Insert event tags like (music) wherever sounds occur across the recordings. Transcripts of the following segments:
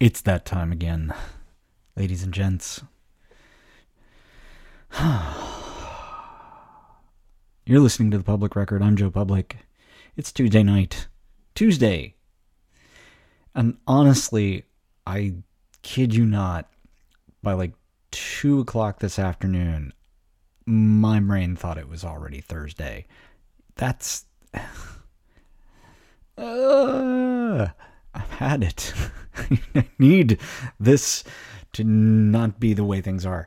It's that time again, ladies and gents. (sighs) You're listening to the Public Record. I'm Joe Public. It's Tuesday night. Tuesday. And honestly, I kid you not, by like 2 o'clock this afternoon, my brain thought it was already Thursday. That's. (sighs) Uh, I've had it. (laughs) I need this to not be the way things are.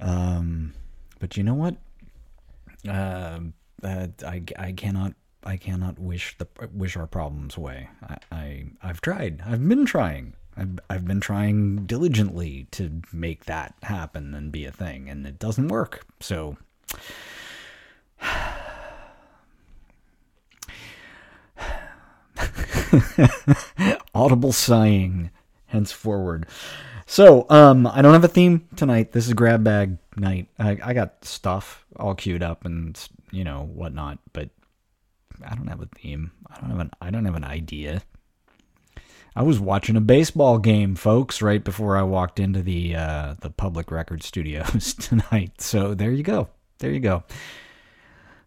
Um, but you know what? Uh, uh, I, I cannot I cannot wish the wish our problems away. I, I I've tried. I've been trying. I've I've been trying diligently to make that happen and be a thing, and it doesn't work. So. (sighs) (laughs) Audible sighing henceforward. So, um, I don't have a theme tonight. This is grab bag night. I, I got stuff all queued up and you know whatnot, but I don't have a theme. I don't have an I don't have an idea. I was watching a baseball game, folks, right before I walked into the uh, the public record studios (laughs) tonight. So there you go. There you go.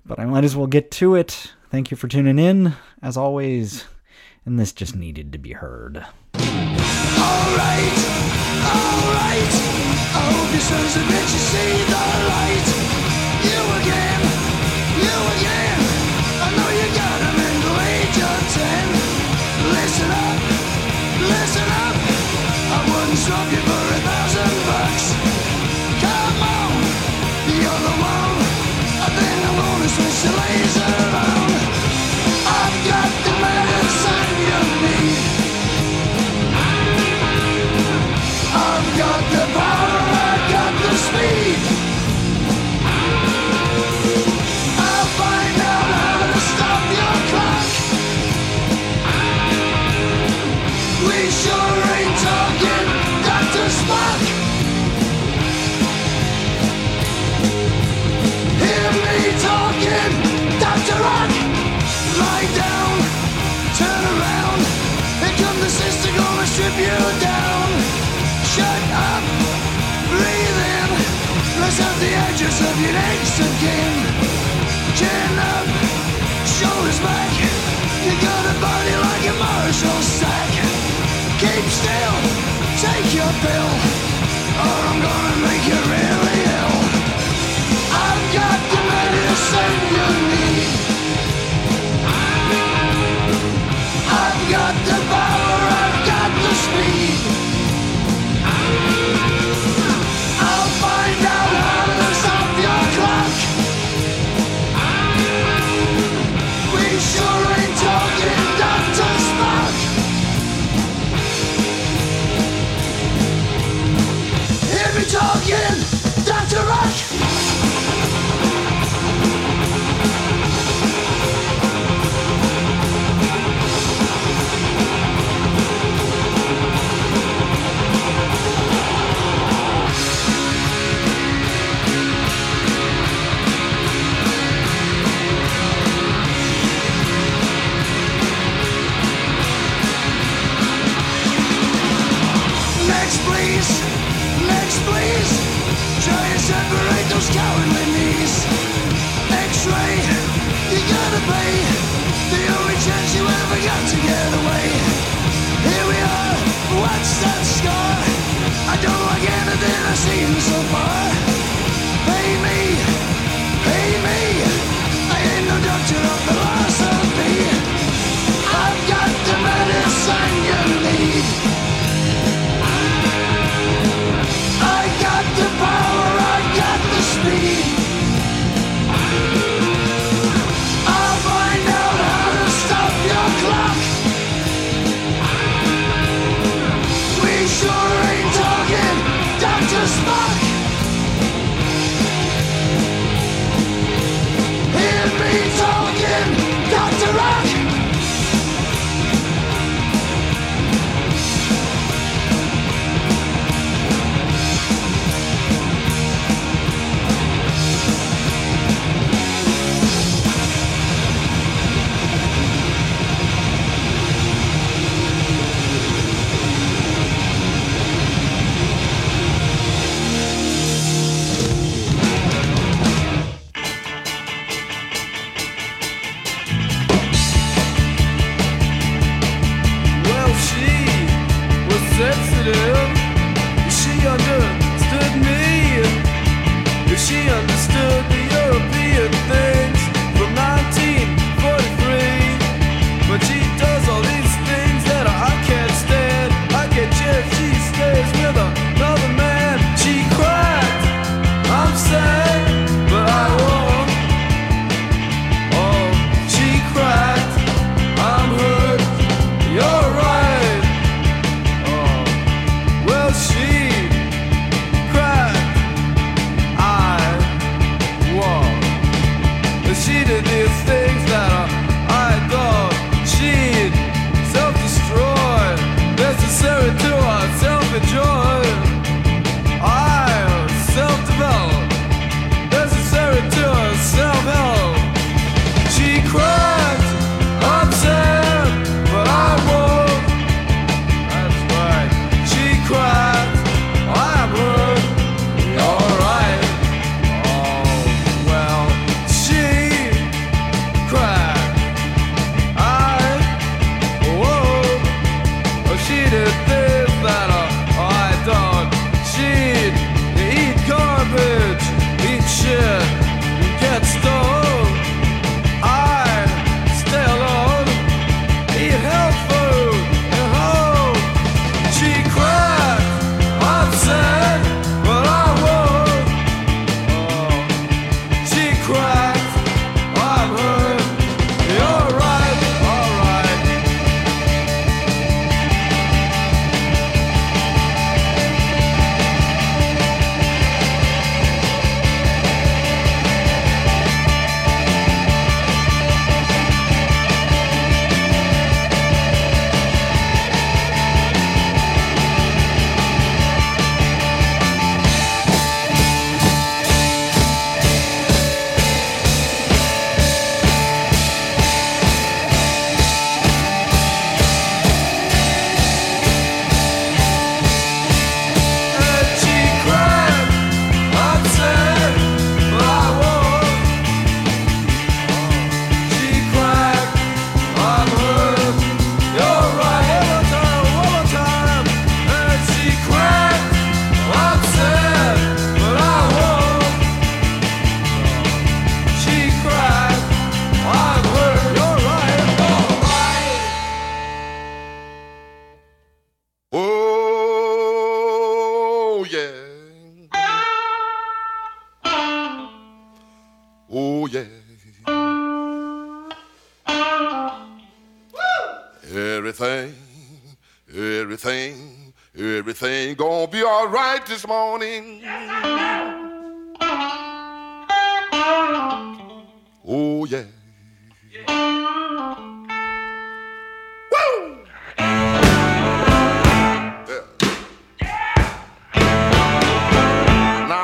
But I might as well get to it. Thank you for tuning in, as always. And this just needed to be heard. Alright, alright. I hope sons see the light. You again, you again. I know you got him in the age of ten. Listen up, listen up. I wouldn't you for a thousand bucks. Come on, you're the one. I think I'm gonna switch the laser strip you down. Shut up, breathe in. Let's the edges of your next of kin. Chin up, shoulders back. You got a body like a Marshall sack. Keep still, take your pill, or I'm gonna make you That scar? I don't like anything I've seen so far. Everything gonna be all right this morning. Oh yeah. yeah.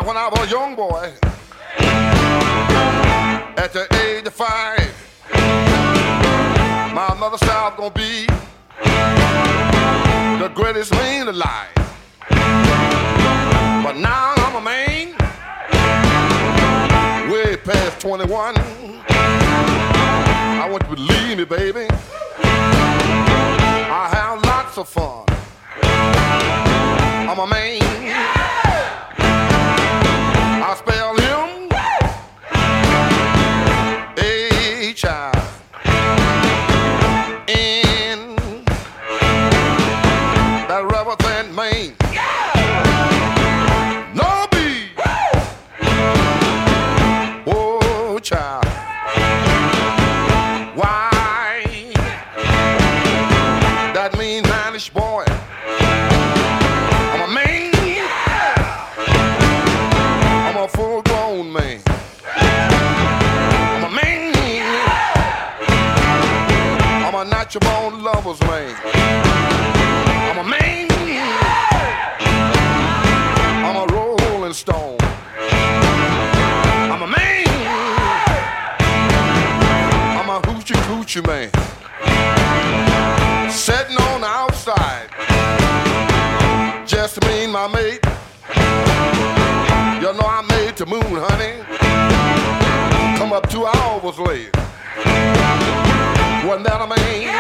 When I was a young boy at the age of five. My mother said I was gonna be the greatest man alive. 21. I want you to believe me, baby. I have lots of fun. I'm a man. I spend devil's man. I'm a man. I'm a rolling stone. I'm a man. I'm a hoochie coochie man. Sitting on the outside. Just me and my mate. You know I'm made to moon, honey. Come up two hours late. Wasn't that a man?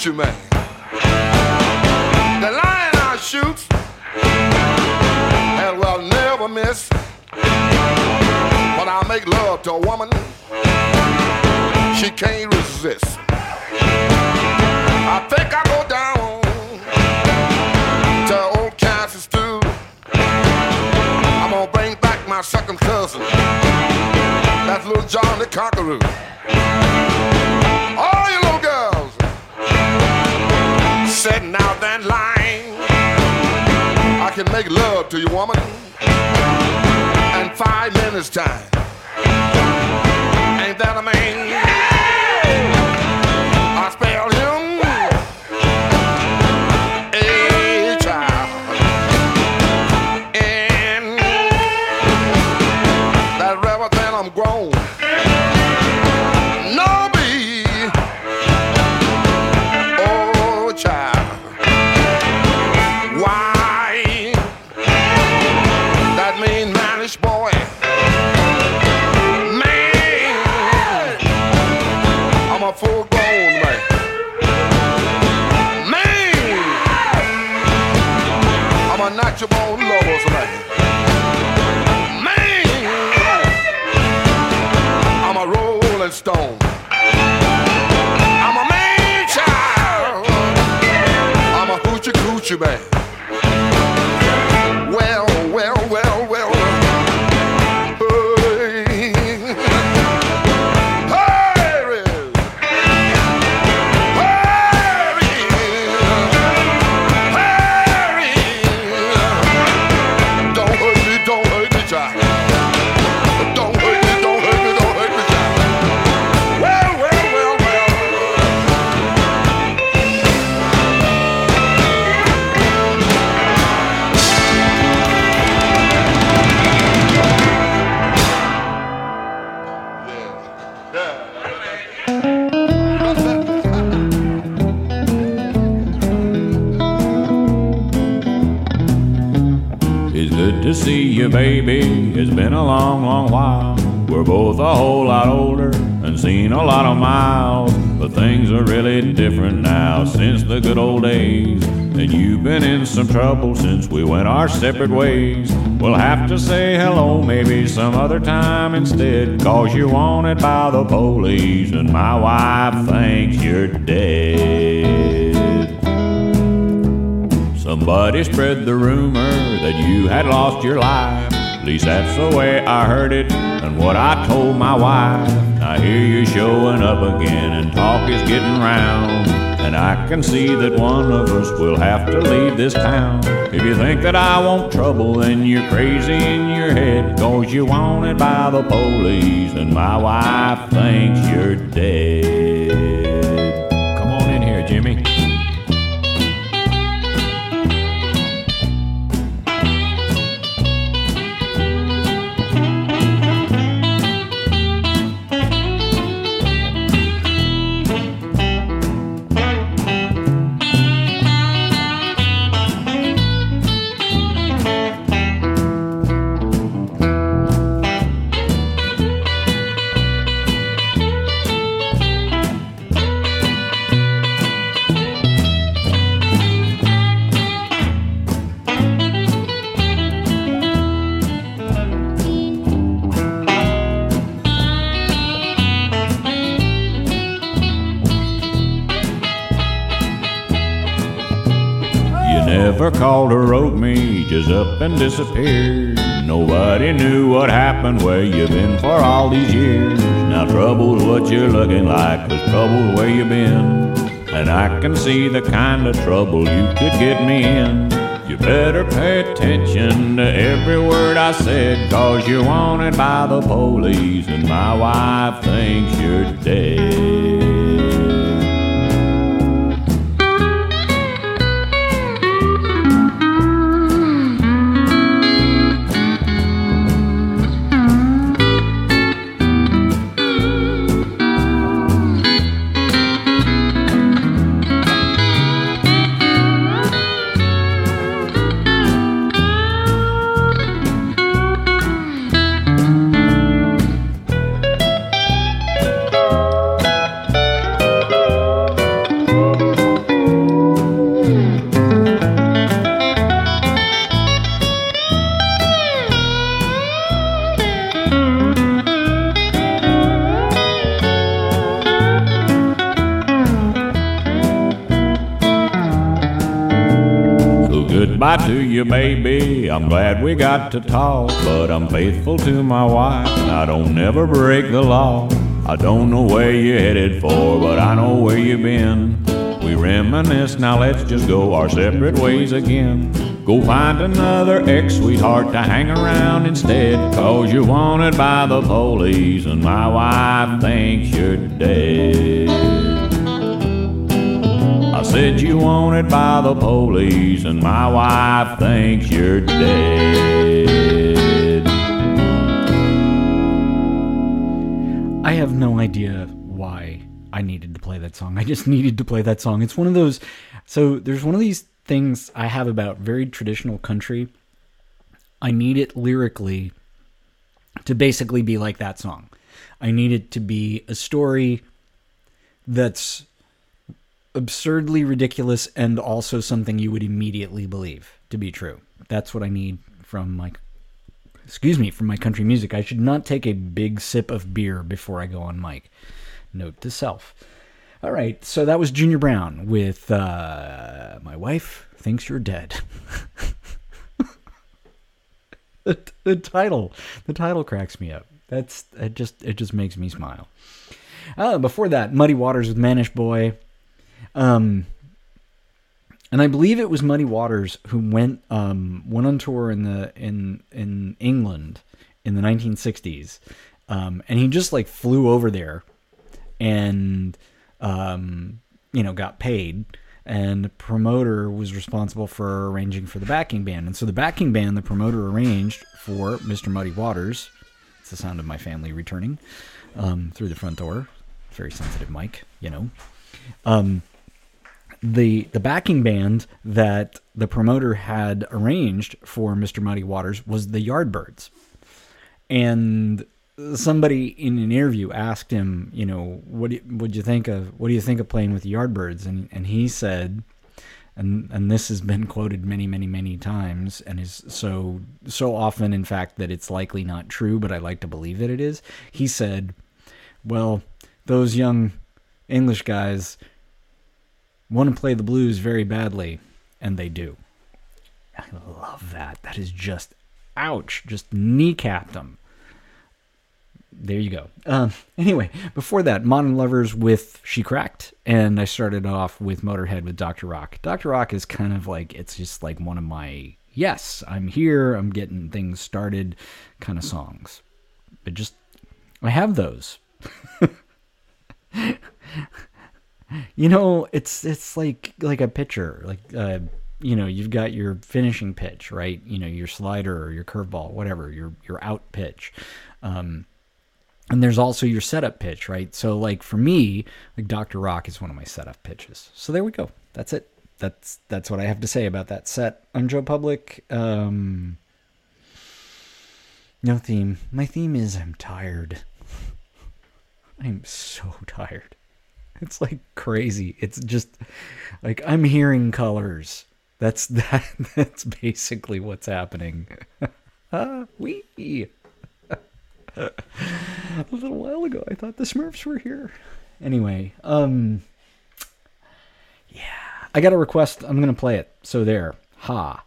Coochie man. The line I shoot, and will never miss. When I make love to a woman, she can't resist. I think I go down to old Kansas stew. I'm gonna bring back my second cousin. That's little John the Conqueror. Love to you, woman, in five minutes time. Trouble since we went our separate ways. We'll have to say hello maybe some other time instead. Cause you're wanted by the police, and my wife thinks you're dead. Somebody spread the rumor that you had lost your life. At least that's the way I heard it and what I told my wife. I hear you showing up again and talk is getting round. And I can see that one of us will have to leave this town. If you think that I want trouble, then you're crazy in your head. Cause you're wanted by the police and my wife thinks you're dead. And disappeared. Nobody knew what happened, where you been for all these years. Now trouble's what you're looking like, cause trouble's where you been. And I can see the kind of trouble you could get me in. You better pay attention to every word I said, cause you're wanted by the police, and my wife thinks you're dead. You, baby. I'm glad we got to talk, but I'm faithful to my wife, and I don't never break the law. I don't know where you're headed for, but I know where you've been. We reminisce, now let's just go our separate ways again. Go find another ex sweetheart to hang around instead. Cause you're wanted by the police, and my wife thinks you're dead. Said you wanted by the police, and my wife thinks you're dead. I have no idea why I needed to play that song. I just needed to play that song. It's one of those. So there's one of these things I have about very traditional country. I need it lyrically to basically be like that song. I need it to be a story that's absurdly ridiculous and also something you would immediately believe to be true. That's what I need from my excuse me, from my country music. I should not take a big sip of beer before I go on mic. Note to self. All right, so that was Junior Brown with uh, My Wife Thinks You're Dead. (laughs) the, the title, the title cracks me up. That's it. Just it just makes me smile. Uh, before that, Muddy Waters with Mannish Boy. Um, and I believe it was Muddy Waters who went um, went on tour in the in in England in the 1960s, um, and he just like flew over there, and um, you know got paid, and the promoter was responsible for arranging for the backing band, and so the backing band the promoter arranged for Mr. Muddy Waters. It's the sound of my family returning um, through the front door. Very sensitive mic, you know. The the backing band that the promoter had arranged for Mr. Muddy Waters was the Yardbirds. And somebody in an interview asked him, you know, what would you think of what do you think of playing with the Yardbirds? And and he said and and this has been quoted many many many times and is so so often in fact that it's likely not true, but I like to believe that it is. He said, "Well, those young English guys want to play the blues very badly, and they do. I love that. That is just ouch. Just kneecapped them. There you go. Um, anyway, before that, Modern Lovers with She Cracked, and I started off with Motorhead with Dr. Rock. Dr. Rock is kind of like, it's just like one of my, yes, I'm here, I'm getting things started kind of songs. But just, I have those. (laughs) you know it's it's like like a pitcher like uh you know you've got your finishing pitch right? You know your slider or your curveball whatever your your out pitch. Um and there's also your setup pitch right? So like for me like dr rock is one of my setup pitches. So there we go. That's it. That's that's what i have to say about that set. On joe public. Um no theme. My theme is i'm tired. (laughs) I'm so (laughs) tired (laughs) it's like crazy. It's just like I'm hearing colors. That's (laughs) that. That's basically what's happening. (laughs) ah, wee. A little while ago, I thought the Smurfs were here. Anyway, um, yeah, I got a request. I'm gonna play it. So there, ha.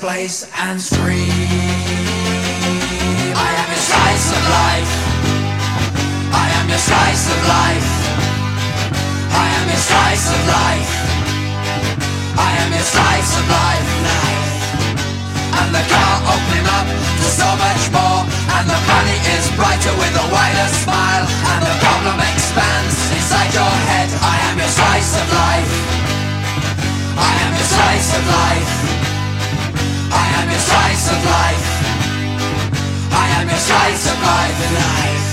place and scream. I am your slice of life. I am your slice of life. I am your slice of life. I am your slice of life. life. And the car opening up to so much more. And the money is brighter with a wider smile. And the problem expands inside your head. I am your slice of life. I am your slice of life am your slice of life. I am your slice of life and life.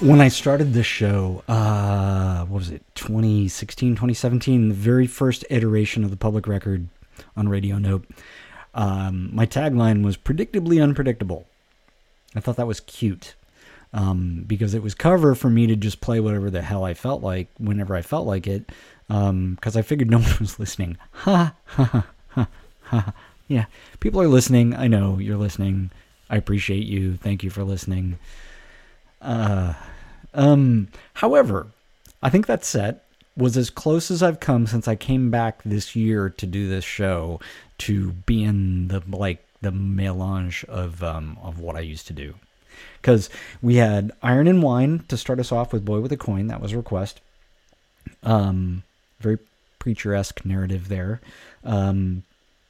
When I started this show, uh, what was it, 2016, 2017, the very first iteration of the public record on Radio Note, um, my tagline was predictably unpredictable. I thought that was cute um, because it was cover for me to just play whatever the hell I felt like whenever I felt like it because I figured (laughs) no one was listening. Ha ha ha ha. Yeah, people are listening. I know you're listening. I appreciate you. Thank you for listening. Um, however, I think that set was as close as I've come since I came back this year to do this show to being the like the melange of um of what I used to do. Because we had Iron and Wine to start us off with Boy with a Coin, that was a request. Um very preacher esque narrative there. Um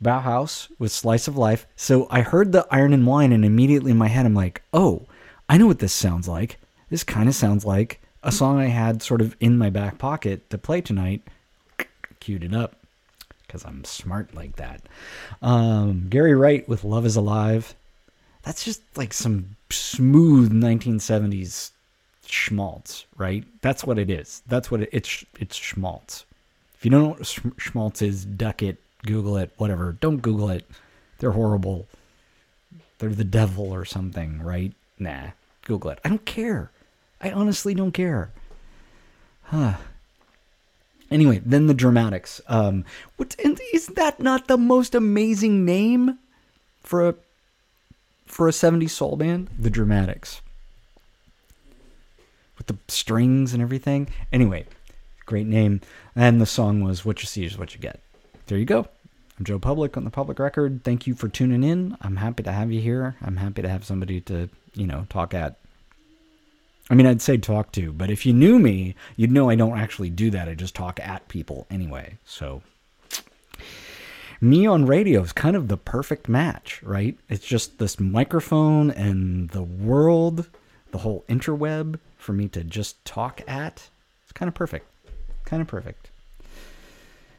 Bauhaus with Slice of Life. So I heard the Iron and Wine, and immediately in my head, I'm like, oh, I know what this sounds like. This kind of sounds like a song I had sort of in my back pocket to play tonight. Queued it up because I'm smart like that. Um, Gary Wright with Love is Alive. That's just like some smooth 1970s schmaltz, right? That's what it is. That's what it, it's. It's schmaltz. If you don't know what schmaltz is, duck it, Google it, whatever. Don't Google it. They're horrible. They're the devil or something, right? Nah, Google it. I don't care. I honestly don't care. Huh. Anyway, then the dramatics. Um, what is that not the most amazing name for a for a 70s soul band? The Dramatics. With the strings and everything. Anyway, great name. And the song was What You See Is What You Get. There you go. I'm Joe Public on the public record. Thank you for tuning in. I'm happy to have you here. I'm happy to have somebody to, you know, talk at. I mean, I'd say talk to, but if you knew me, you'd know I don't actually do that. I just talk at people anyway. So, me on radio is kind of the perfect match, right? It's just this microphone and the world, the whole interweb for me to just talk at. It's kind of perfect. Kind of perfect.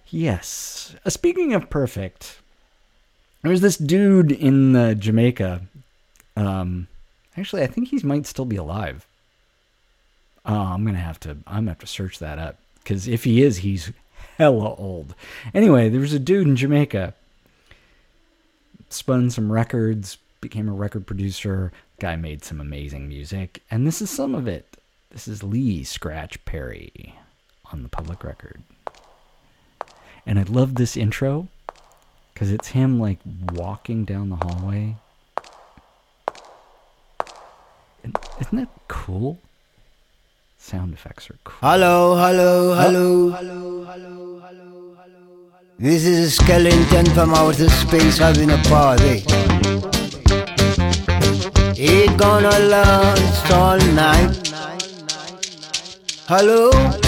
Yes. Uh, speaking of perfect, there's this dude in uh, Jamaica. Um, actually, I think he might still be alive. Uh, I'm gonna have to. I'm gonna have to search that up because if he is, he's hella old. Anyway, there was a dude in Jamaica, spun some records, became a record producer. Guy made some amazing music, and this is some of it. This is Lee Scratch Perry on the public record. And I love this intro because it's him like walking down the hallway. And isn't that cool? Sound effects are cool. Hello, hello, hello. Hello, hello, hello, hello. This is a skeleton from outer space having a party. It gonna last all night. Hello?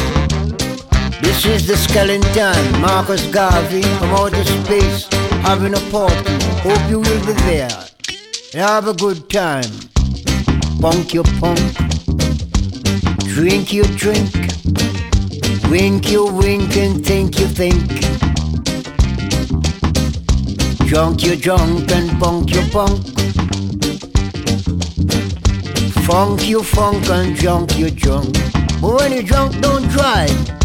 This is the skeleton, Marcus Garvey from outer space having a party. Hope you will be there. Have a good time. Punk your punk. Drink you drink. Wink you wink and think you think. Drunk you drunk and punk you punk. Funk you funk and drunk you drunk. But when you drunk, don't drive.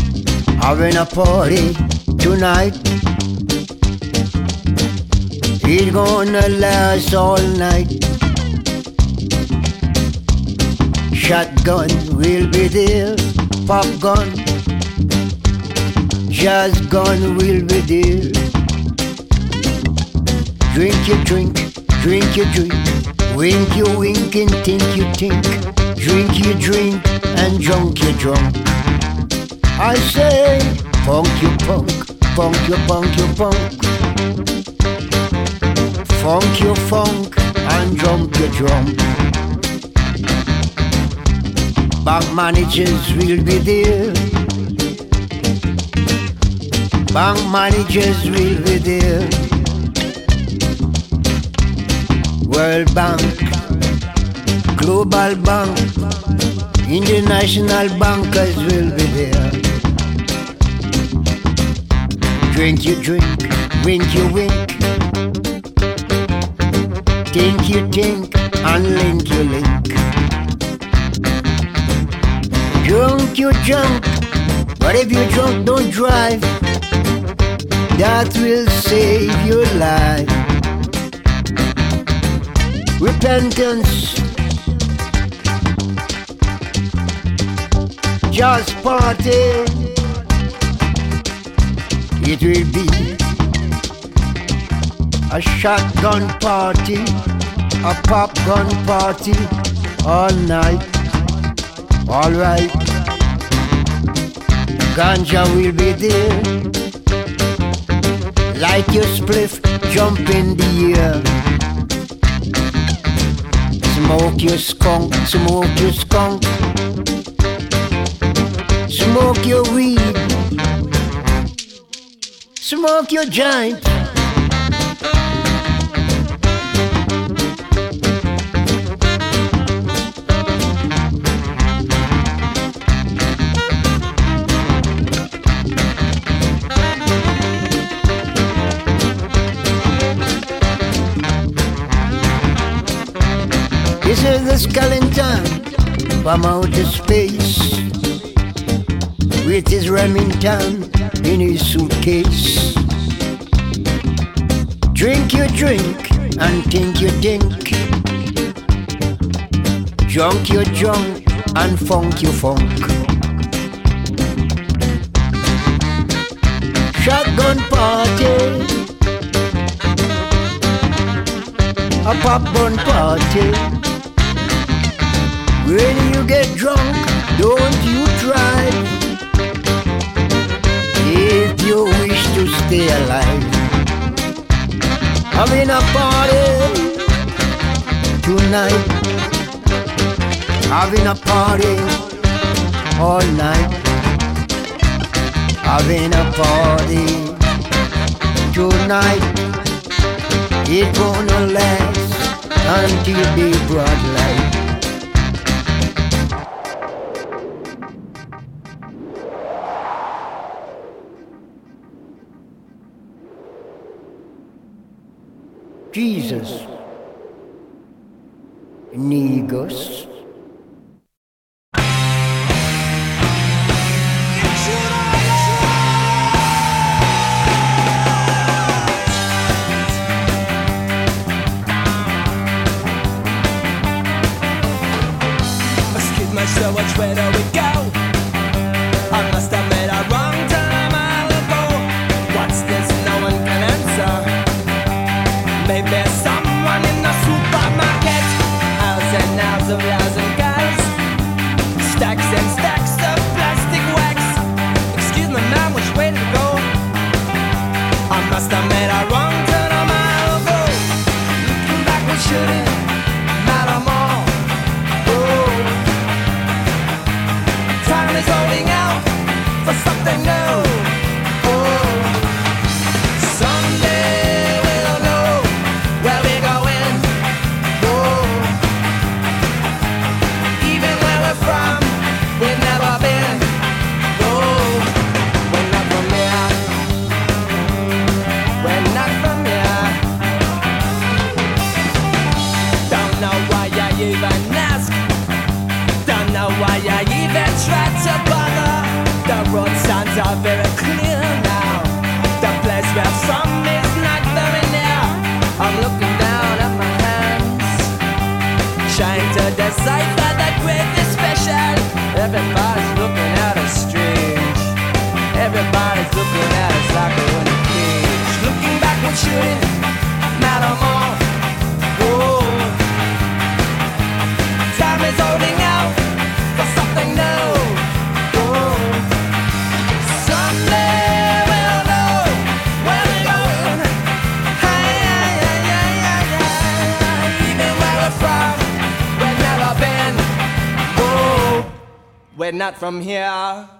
Having a party tonight. It's gonna last all night. Shotgun will be there. Pop gun. Jazz gun will be there. Drink your drink, drink your drink. Wink your wink and think you think. Drink your drink and drunk your drunk. I say, funk you punk, funk you punk you punk. Funk you funk and drunk you drunk. Bank managers will be there. Bank managers will be there. World Bank, Global Bank, International bankers will be there. Drink you drink, wink you wink. Think you think, and link you link. Drunk you drunk, but if you drunk don't drive. That will save your life. Repentance. Just party. It will be a shotgun party, a popgun party all night. Alright. Ganja will be there. Light your spliff, jump in the air. Smoke your skunk, smoke your skunk. Smoke your weed. Smoke your giant. This is the skeleton from outer space with his Remington in his suitcase. Drink your drink and think your think. Junk your junk and funk your funk. Shotgun party. A popcorn party. When you get drunk, don't you drive. Stay alive, having a party tonight, having a party all night, having a party tonight. It's gonna last until the broad light. Jesus, Negus. So much where do we go? From here.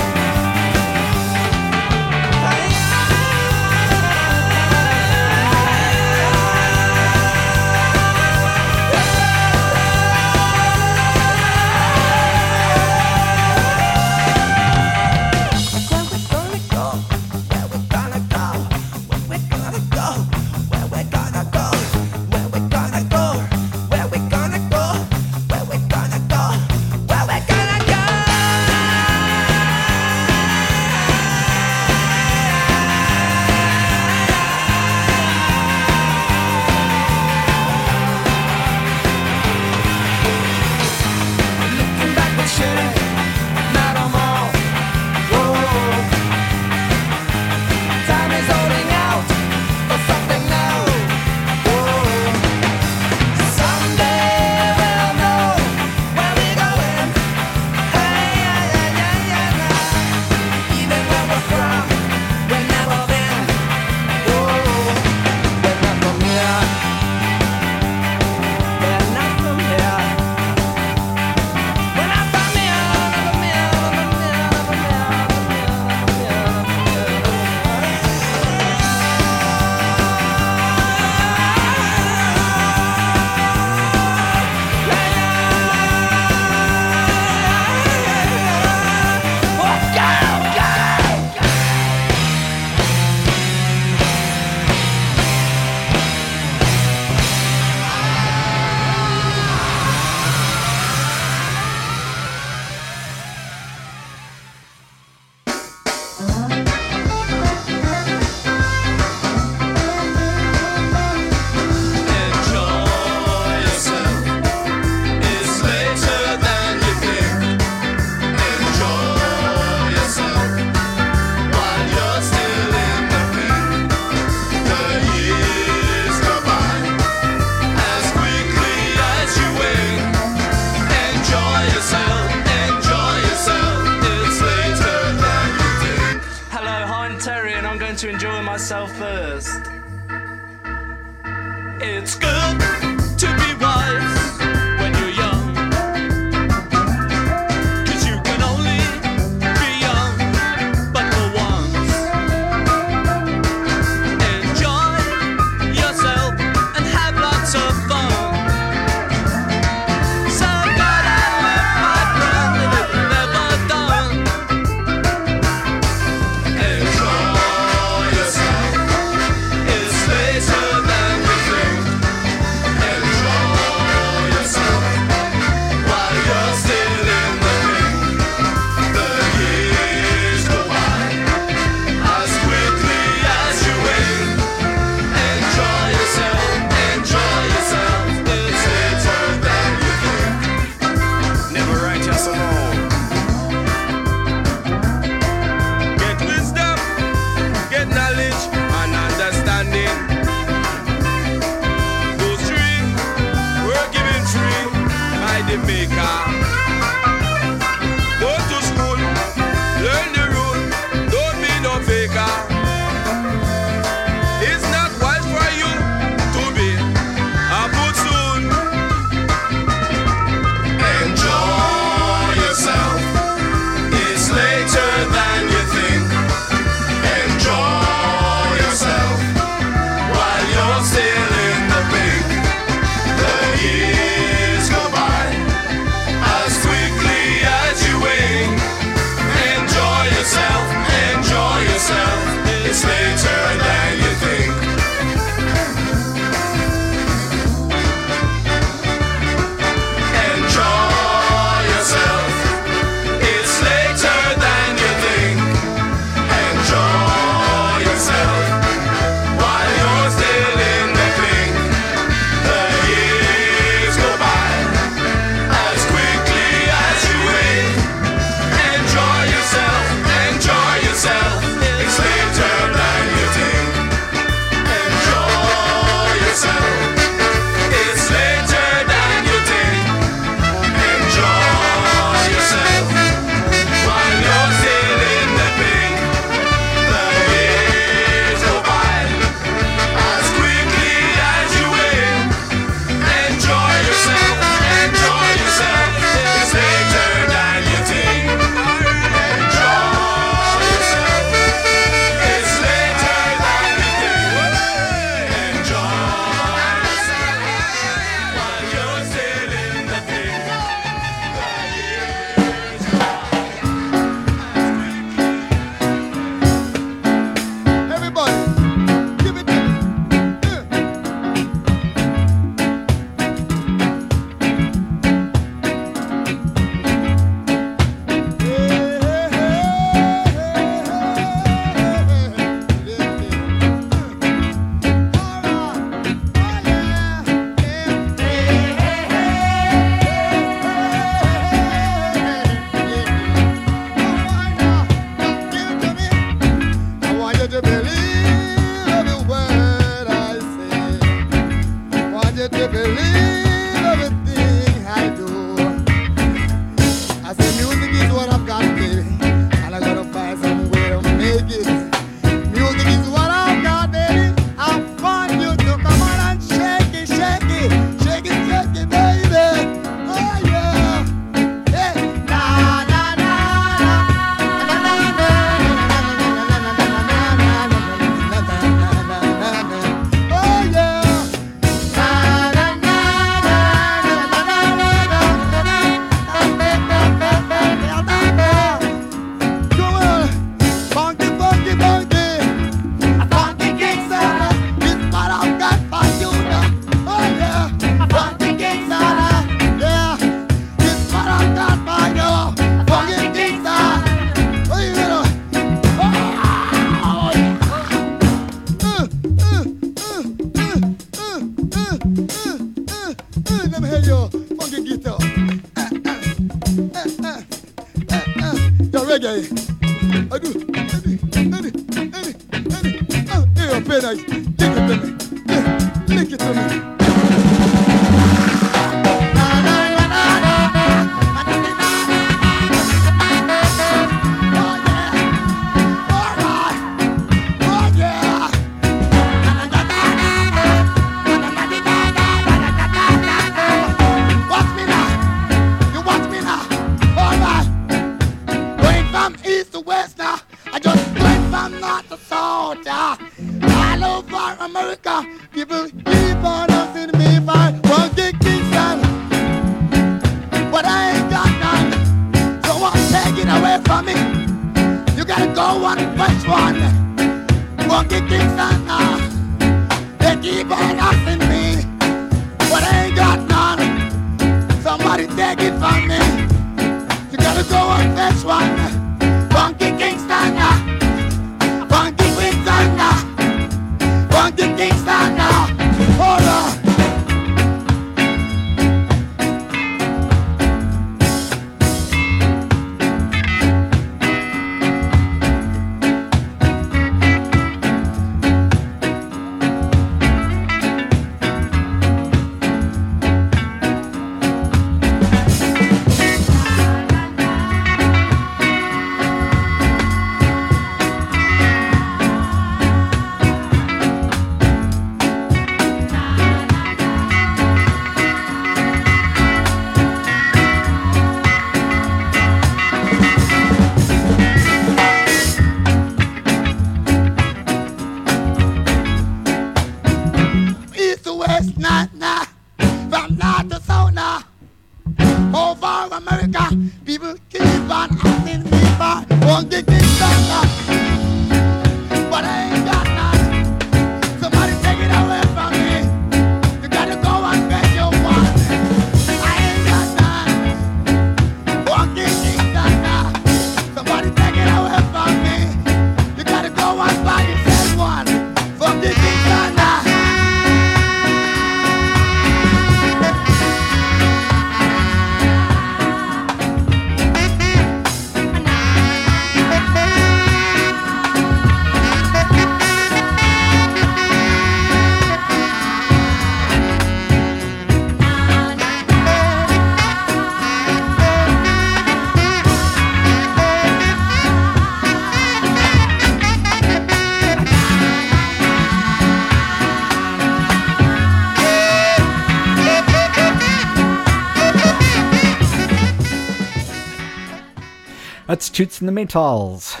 Toots and the Maytals.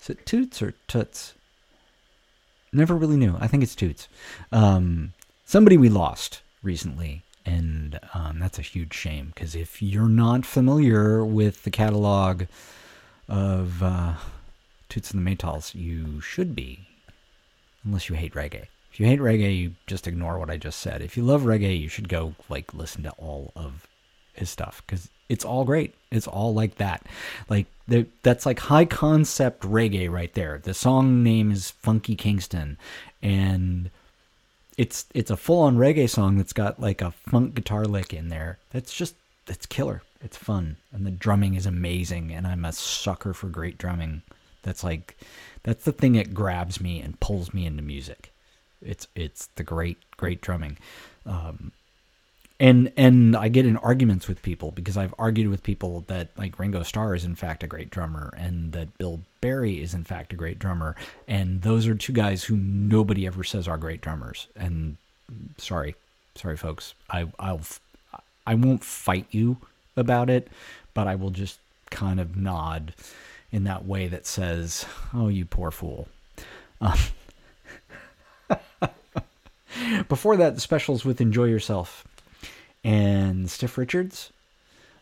Is it Toots or Toots? Never really knew. I think it's Toots. Um, somebody we lost recently, and um, that's a huge shame because if you're not familiar with the catalog of uh, Toots and the Maytals, you should be, unless you hate reggae. If you hate reggae, you just ignore what I just said. If you love reggae, you should go like listen to all of his stuff because it's all great. It's all like that. Like that's like high concept reggae right there. The song name is Funky Kingston, and it's it's a full on reggae song that's got like a funk guitar lick in there. That's just that's killer. It's fun, and the drumming is amazing. And I'm a sucker for great drumming. That's like that's the thing that grabs me and pulls me into music. It's it's the great great drumming. Um, and and I get in arguments with people because I've argued with people that like Ringo Starr is in fact a great drummer and that Bill Berry is in fact a great drummer. And those are two guys who nobody ever says are great drummers. And sorry sorry folks. I I'll I won't fight you about it but I will just kind of nod in that way that says oh you poor fool. Um, (laughs) before that the specials with enjoy yourself and Stiff Richards,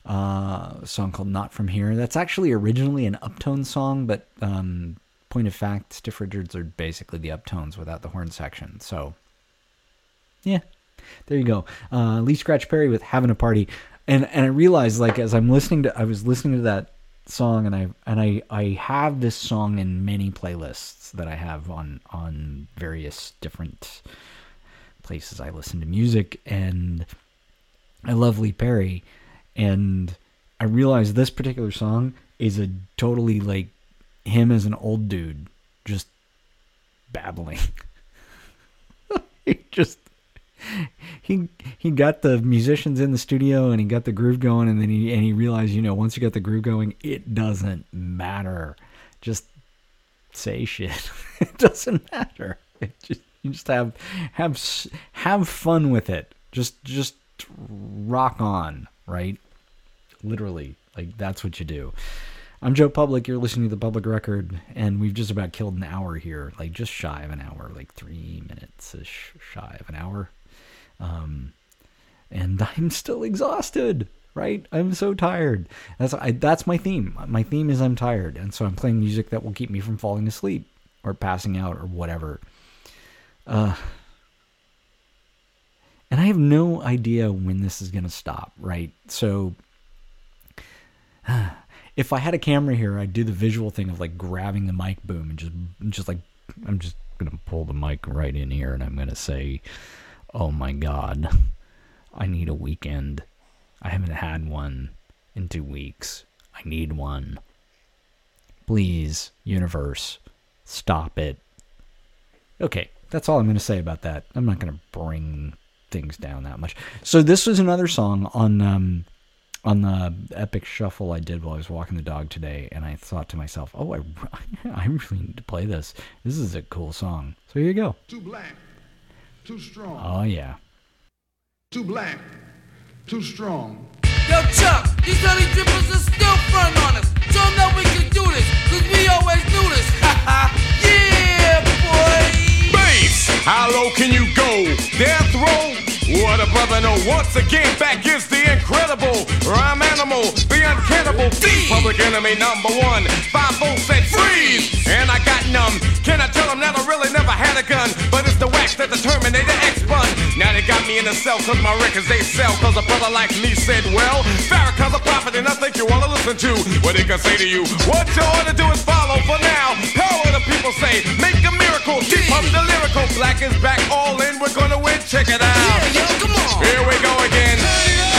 uh, a song called Not From Here. That's actually originally an uptone song, but um, point of fact, Stiff Richards are basically the uptones without the horn section. So, yeah, there you go. Uh, Lee Scratch Perry with Having a Party. And, and I realized, like, as I'm listening to, I was listening to that song and I and I I have this song in many playlists that I have on on various different places I listen to music and I love Lee Perry, and I realized this particular song is a totally like him as an old dude just babbling. (laughs) he just he he got the musicians in the studio and he got the groove going and then he and he realized you know once you got the groove going it doesn't matter. Just say shit. (laughs) It doesn't matter. It just you just have have have fun with it. Just just rock on right? Literally like that's what you do. I'm joe public. You're listening to the public record and we've just about killed an hour here like just shy of an hour like three minutes ish shy of an hour. Um and (laughs) i'm still exhausted right? I'm so tired. That's I, that's my theme. My theme is i'm tired and so i'm playing music that will keep me from falling asleep or passing out or whatever. Uh and I have no idea when this is going to stop, right? So (sighs) if I had a camera here, I'd do the visual thing of like grabbing the mic boom and just just like I'm just going to pull the mic right in here and I'm going to say, "Oh my god. I need a weekend. I haven't had one in 2 weeks. I need one. Please, universe, stop it." Okay, that's all I'm going to say about that. I'm not going to bring things down that much. So this was another song on um, on the epic shuffle I did while I was walking the dog today, and I thought to myself, "Oh, I, (laughs) I really need to play this. This is a cool song." So here you go. Too black, too strong. Oh yeah. Too black, too strong. Yo, Chuck, these honey drippers are still front on us. Show 'em that we can do this, cause we always do this. Ha ha. Yeah, boy. Bass, how low can you go? Death row? What a brother no, Once again, back is the incredible rhyme animal, the uncannibal thief. Public enemy number one. Five volts said freeze, and I got numb. Can I tell them that I really never had a gun? But it's the wax that the Terminator X spun. Now they got me in a cell cause my records they sell. Cause a brother like me said, well, Farrakhan's a prophet and I think you wanna listen to what he can say to you. What you ought to do is follow for now. Power the people say, make a miracle. Keep up the lyrical. Black is back all in. We're gonna win. Check it out. Yeah, yo, come on. Here we go again.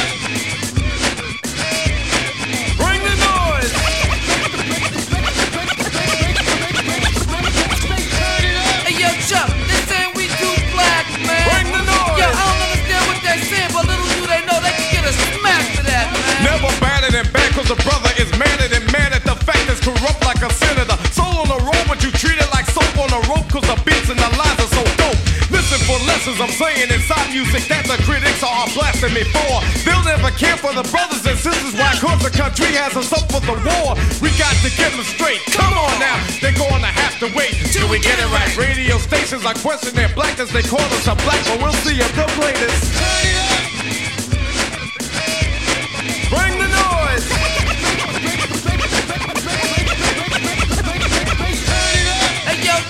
The brother is madder than mad at the fact is corrupt like a senator. Soul on the road, but you treat it like soap on a rope cause the beats and the lines are so dope. Listen for lessons I'm saying inside music that the critics are blasting me for. They'll never care for the brothers and sisters. Why? Cause the country has us up for the war. We got to get them straight. Come on now, they're gonna have to wait till we get it right. Radio stations are questioning their blackness. They call us a black, but we'll see if they'll play this.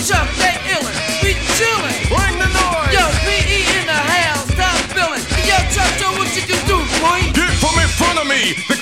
Chuck, they illin'. We chillin'. Bring the noise. Yo, PE in the house, stop feeling. Yo, Chuck, show what you can do, boy. Get from in front of me.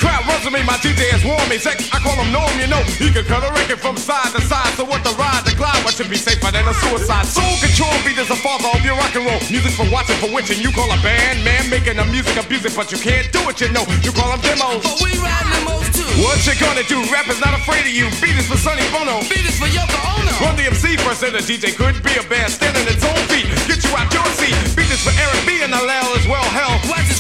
The crowd runs to me. My DJ is warm me. Sex, I call him Norm, you know. He can cut a record from side to side. So what the ride, the glide, what should be safer than a suicide? Soul control beat is the father of your rock and roll. Music for watching, for witching. You call a band, man, making the music of music, but you can't do it, you know. You call them demos. But we ride limos too. What you gonna do? Rap is not afraid of you. Beat is for Sonny Bono. Beat is for Yoko Ono. Run-DMC first, and the DJ could be a band standing its own feet. Get you out your seat. Beat is for Eric B and LL as well. Hell, Watch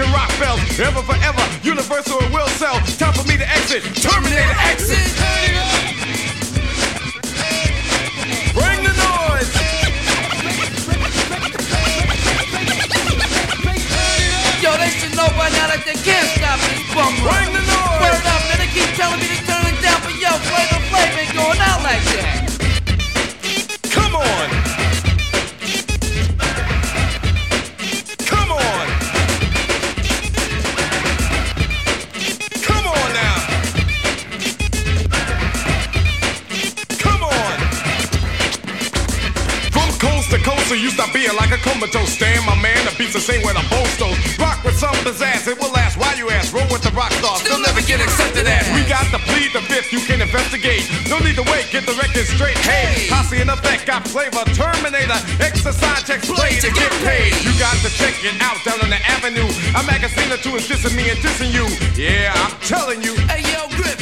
rock bells. Ever forever, universal it will sell. Time for me to exit. Terminator exit. Bring the noise. Yo, they should know by now that they can't stop this bum. Bring the noise. Word up, man, they keep telling me to turn it down, but yo, Flavor Flav ain't going out like that. Come on. Coast you stop being like a comatose. Stand, my man, the beats the same way the boast goes. Rock with some pizzazz, it will last. Why you ask? Roll with the rock stars, Still never get accepted as. we got to plead the fifth, you can investigate. No need to wait, get the record straight. Hey, posse in effect, got flavor. Terminator, exercise checks play to get paid. You got to check it out down on the avenue. A magazine or two is dissing me and dissing you. Yeah, I'm telling you. Hey, yo, Grip,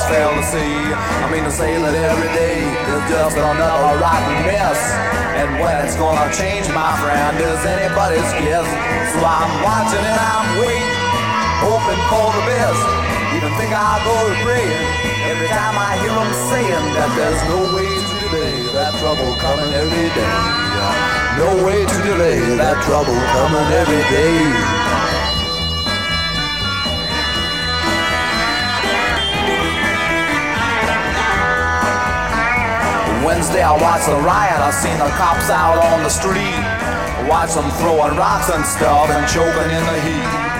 to see. I mean to say that every day is just another rotten mess. And when it's gonna change, my friend, is anybody's guess. So I'm watching and I'm waiting, hoping for the best. Even think I'll go to praying every time I hear them saying that there's no way to delay that trouble coming every day. No way to delay that trouble coming every day. Wednesday I watched the riot, I seen the cops out on the street. Watch them throwing rocks and stuff and choking in the heat.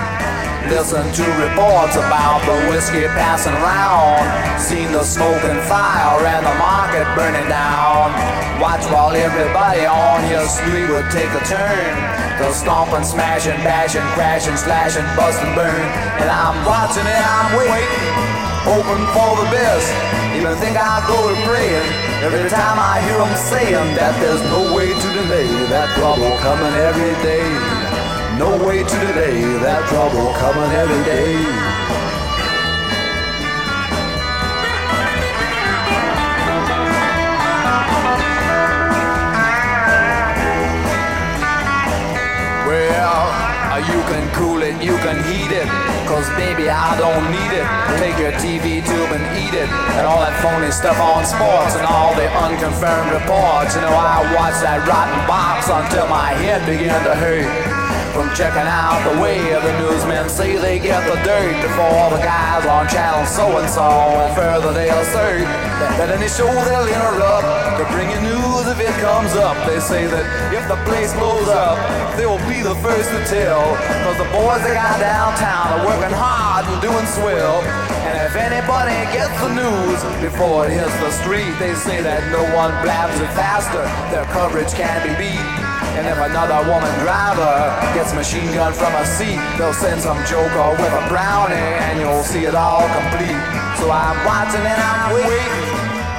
Listen to reports about the whiskey passing round. Seen the smoke and fire and the market burning down. Watch while everybody on your street would take a turn. They'll stomp and smash and bash and crash and slash and bust and burn. And I'm watching it, I'm waiting, hoping for the best. Even think I'll go to praying every time I hear them saying that there's no way to delay that trouble coming every day. No way to delay that trouble coming every day. You can cool it, you can heat it. Cause baby, I don't need it. Take your TV tube and eat it. And all that phony stuff on sports and all the unconfirmed reports. You know, I watched that rotten box until my head began to hurt. From checking out the way the newsmen say they get the dirt before all the guys on channel so and so. And further they assert that any show they'll interrupt to bring you news if it comes up. They say that if the place blows up, they will be the first to tell. Cause the boys they got downtown are working hard and doing swell. And if anybody gets the news before it hits the street, they say that no one blabs it faster. Their coverage can be beat. And if another woman driver gets machine gun from a seat, they'll send some joker with a brownie and you'll see it all complete. So I'm watching and I'm waiting,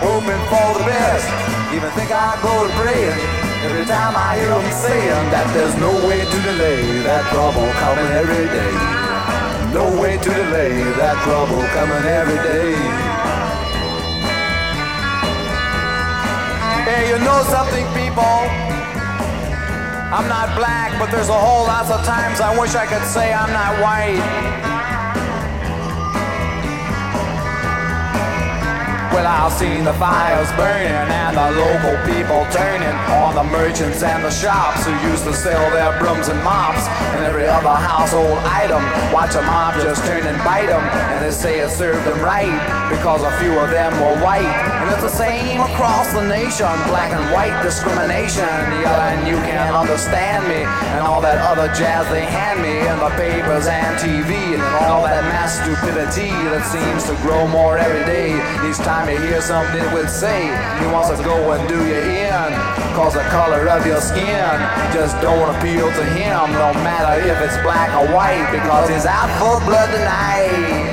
hoping for the best. Even think I go to praying every time I hear them saying that there's no way to delay that trouble coming every day. No way to delay that trouble coming every day. Hey, you know something, people? I'm not black, but there's a whole lot of times I wish I could say I'm not white. Well, I've seen the fires burning and the local people turning on the merchants and the shops who used to sell their brooms and mops and every other household item. Watch a mob just turn and bite them, and they say it served them right because a few of them were white. And it's the same across the nation, black and white discrimination. Yeah, and you can't understand me and all that other jazz they hand me in the papers and TV and all that mass stupidity that seems to grow more every day. Each time to hear something will say. He wants to go and do you in. Cause the color of your skin just don't appeal to him. No matter if it's black or white. Because he's out for blood tonight.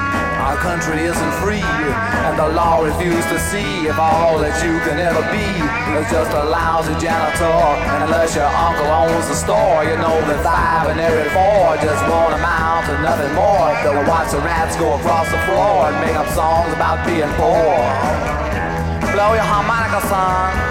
Our country isn't free, and the law refuses to see if all that you can ever be is just a lousy janitor. And unless your uncle owns the store, you know that five and every four just won't amount to nothing more. They'll watch the rats go across the floor and make up songs about being poor. Blow your harmonica, son.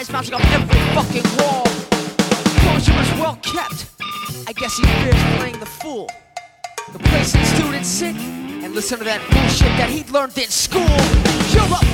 eyes bouncing off every fucking wall. Closure was well kept. I guess he fears playing the fool. The place the students sit and listen to that bullshit that he'd learned in school. You're up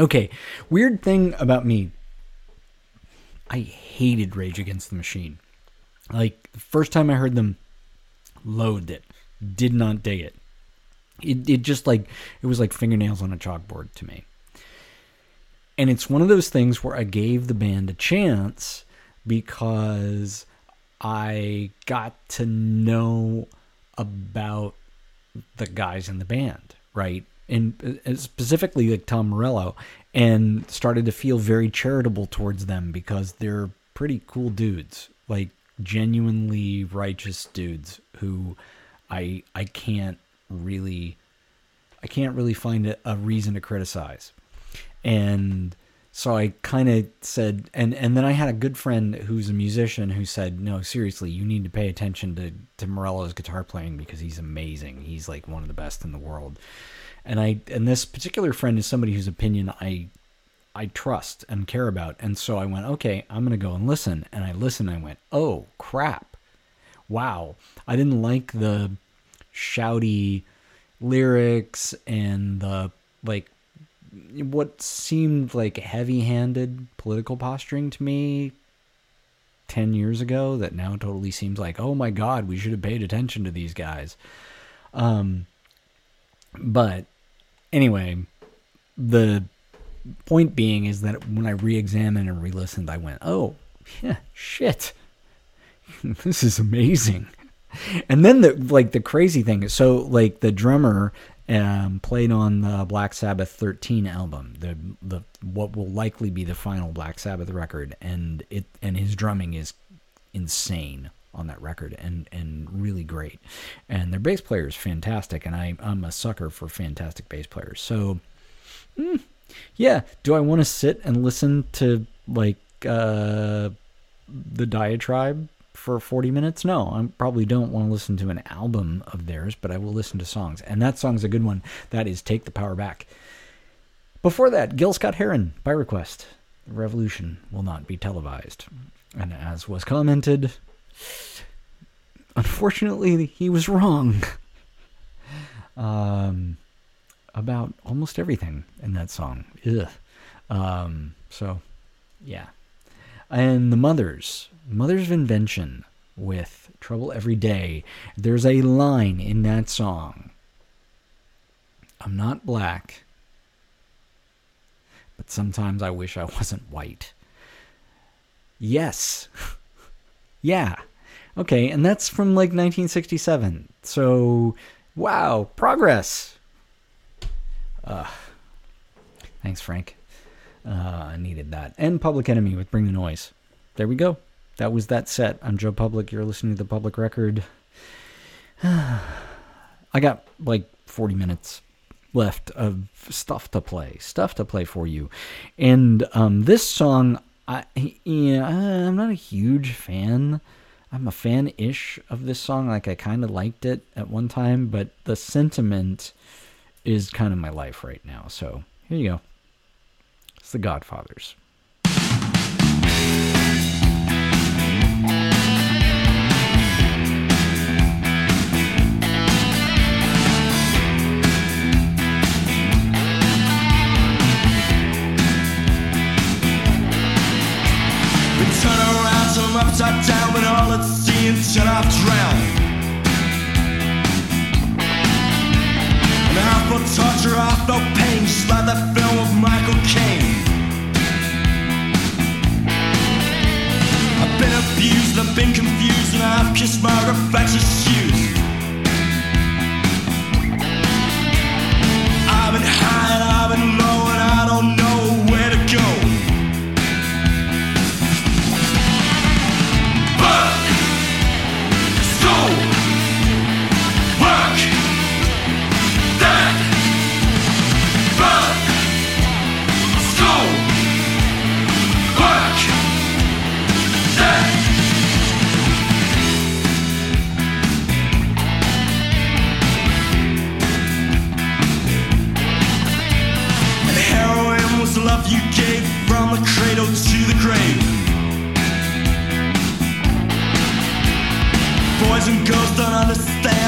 Okay, weird thing about me. I hated Rage Against the Machine. Like the first time I heard them, loathed it. Did not dig it. It it just like it was like fingernails on a chalkboard to me. And it's one of those things where I gave the band a chance because I got to know about the guys in the band, right? And uh, specifically like Tom Morello, and started to feel very charitable towards them because they're pretty cool dudes, like genuinely righteous dudes who I I can't really I can't really find a, a reason to criticize. And so I kind of said, and and then I had a good friend who's a musician who said, no, seriously, you need to pay attention to to Morello's guitar playing because he's amazing. He's like one of the best in the world. And I and this particular friend is somebody whose opinion I I trust and care about. And so I went, okay, I'm gonna go and listen. And I listened. And I went, oh crap, wow. I didn't like the shouty lyrics and the like what seemed like heavy-handed political posturing to me 10 years ago that now totally seems like oh my god we should have paid attention to these guys um but anyway the point being is that when i re-examined and re-listened i went oh yeah shit. (laughs) This is amazing. And then the like the crazy thing is so like the drummer um, played on the Black Sabbath 13 album, the the what will likely be the final Black Sabbath record, and it and his drumming is insane on that record and and really great, and their bass player is fantastic, and I I'm a sucker for fantastic bass players. So, mm, yeah, do I want to sit and listen to like uh, the diatribe for 40 minutes? No, I probably don't want to listen to an album of theirs, but I will listen to songs. And that song's a good one. That is Take the Power Back. Before that, Gil Scott Heron, by request. The revolution will not be televised. And as was commented, unfortunately, he was wrong um, about almost everything in that song. Ugh. Um, so, yeah. And the Mothers, Mothers of Invention with Trouble Every Day. There's a line in that song. I'm not black, but sometimes I wish I wasn't white. Yes. (laughs) yeah. Okay, and that's from like 1967. So, wow, progress. Uh, thanks, Frank. Uh, I needed that. And Public Enemy with Bring the Noise. There we go. That was that set. I'm Joe Public. You're listening to the Public Record. (sighs) I got like 40 minutes left of stuff to play, stuff to play for you. And um, this song, I yeah, I'm not a huge fan. I'm a fan-ish of this song. Like I kind of liked it at one time, but the sentiment is kind of my life right now. So here you go. It's the Godfathers. And shut off drown. And half for torture, half no pain, just like that film of Michael Caine. I've been abused, I've been confused, and I've kissed my reflection's shoes. I've been high and I've been love you gave from the cradle to the grave. Boys and girls don't understand.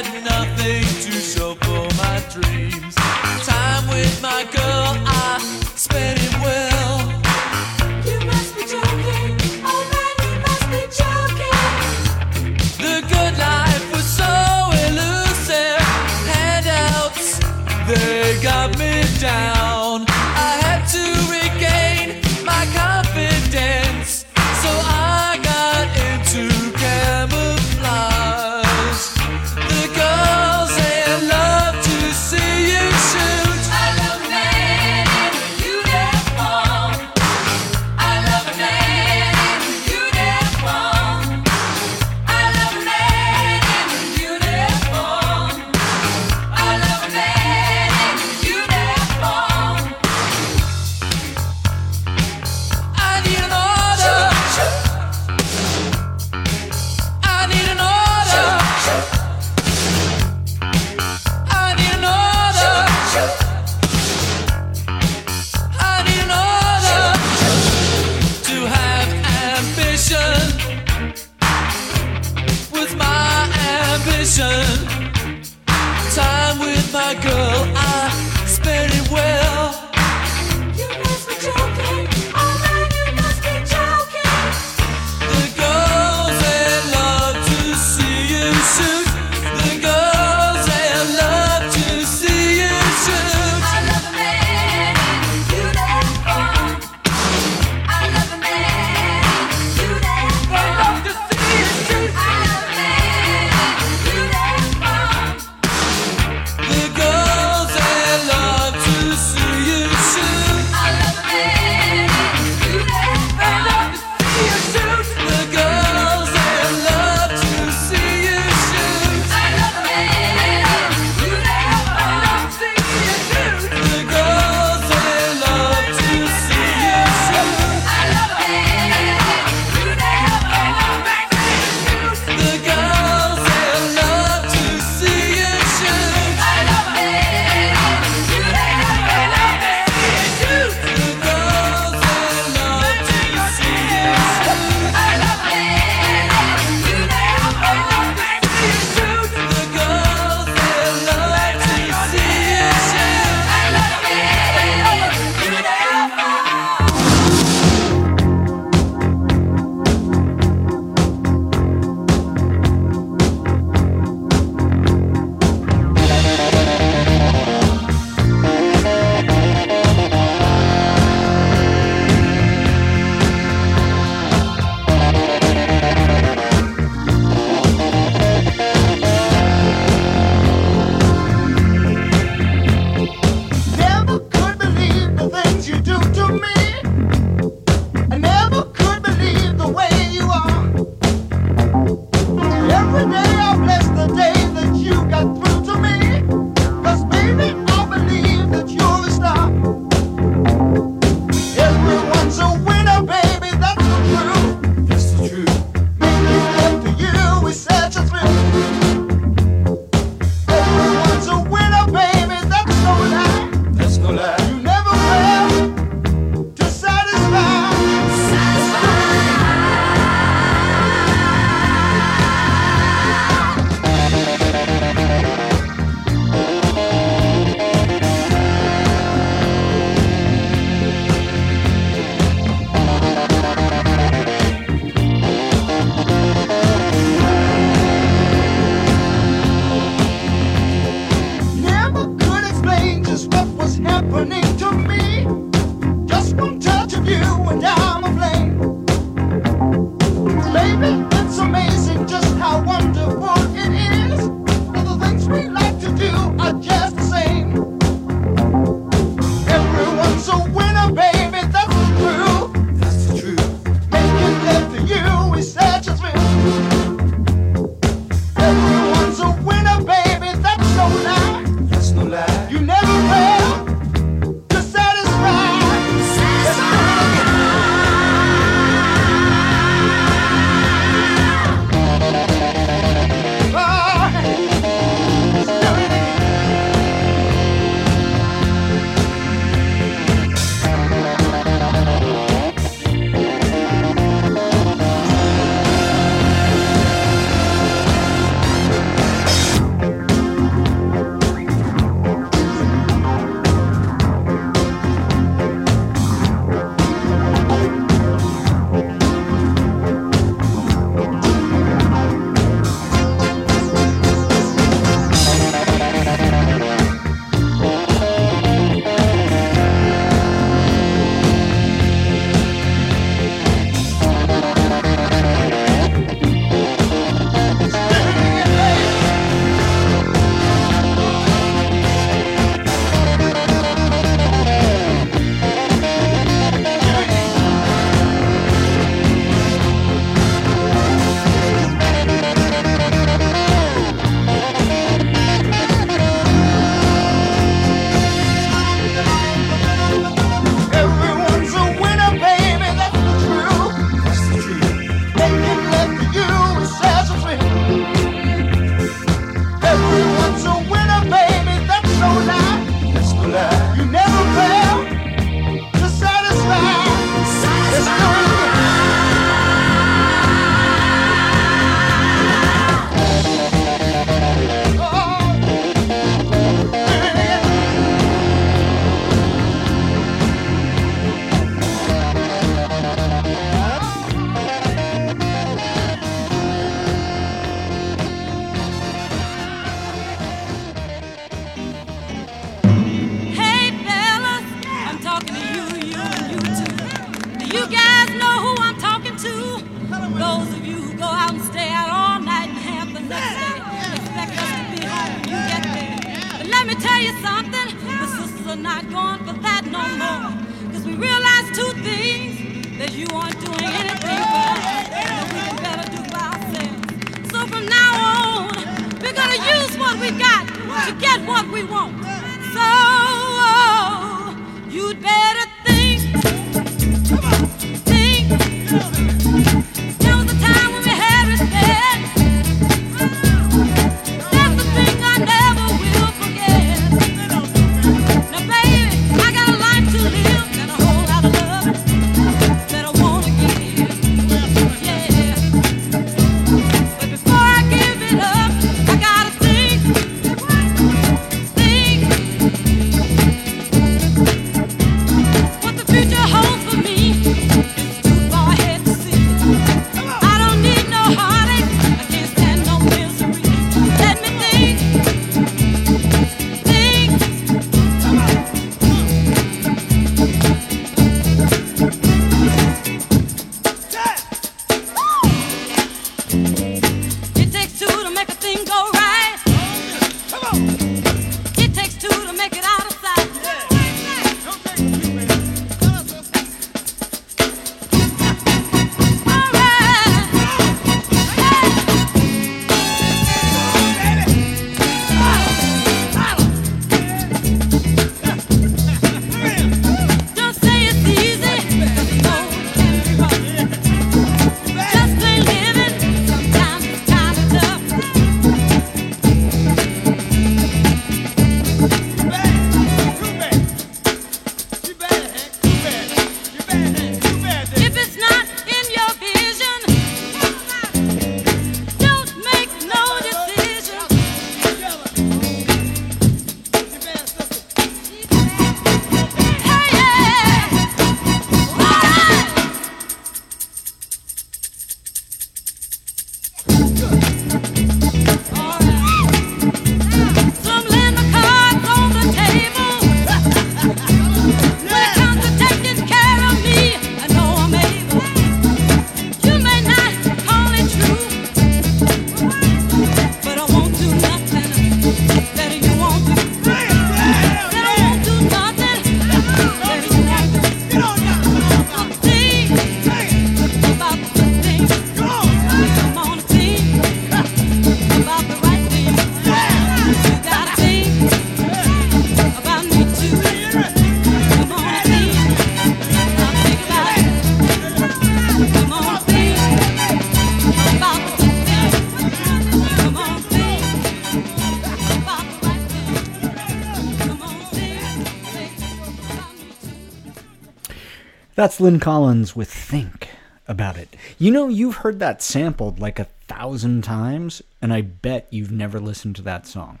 That's Lynn Collins with Think About It. You know, you've heard that sampled like a thousand times, and I bet you've never listened to that song.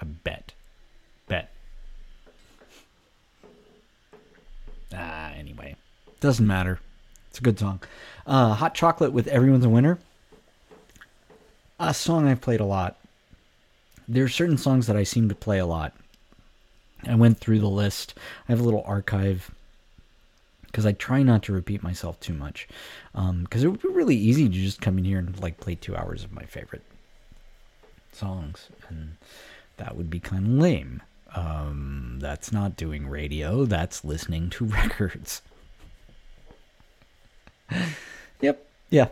I bet. Bet. Ah, anyway. Doesn't matter. It's a good song. Uh, Hot Chocolate with Everyone's a Winner. A song I've played a lot. There are certain songs that I seem to play a lot. I went through the list. I have a little archive because I try not to repeat myself too much. Because it would be really easy to just come in here and like play two hours of my favorite songs, and that would be kind of lame. Um, that's not doing radio. That's listening to (laughs) records. yep. Yeah.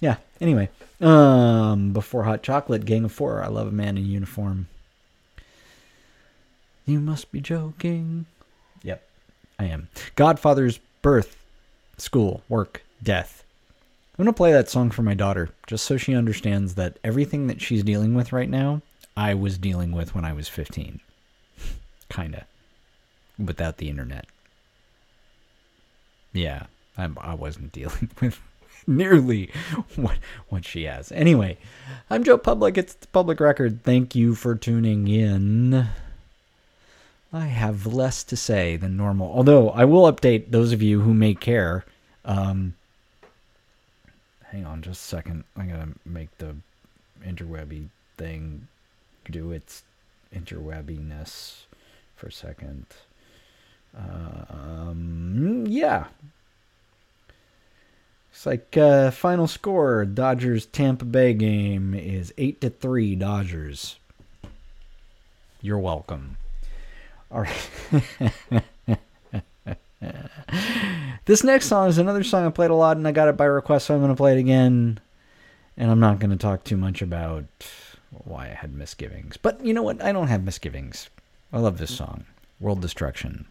Yeah. Anyway, um, before Hot Chocolate, Gang of Four. I love a man in uniform. You must be joking. Yep, I am. Godfathers birth, school, work, death. I'm going to play that song for my daughter just so she understands that everything that she's dealing with right now, I was dealing with when I was 15. (laughs) Kinda. Without the internet. Yeah, I, I wasn't dealing (laughs) with nearly what what she has. Anyway, I'm Joe Public. It's the public record. Thank you for tuning in. I have less to say than normal. Although I will update those of you who may care. Um, hang on just a second. I'm gonna make the interwebby thing do its interwebbiness for a second. Um, yeah. It's like uh, final score: Dodgers Tampa Bay game is eight to three. Dodgers. You're welcome. All right. this next song is another song I played a lot, and I got it by request, so I'm going to play it again. And I'm not going to talk too much about why I had misgivings. But you know what? I don't have misgivings. I love this song World Destruction.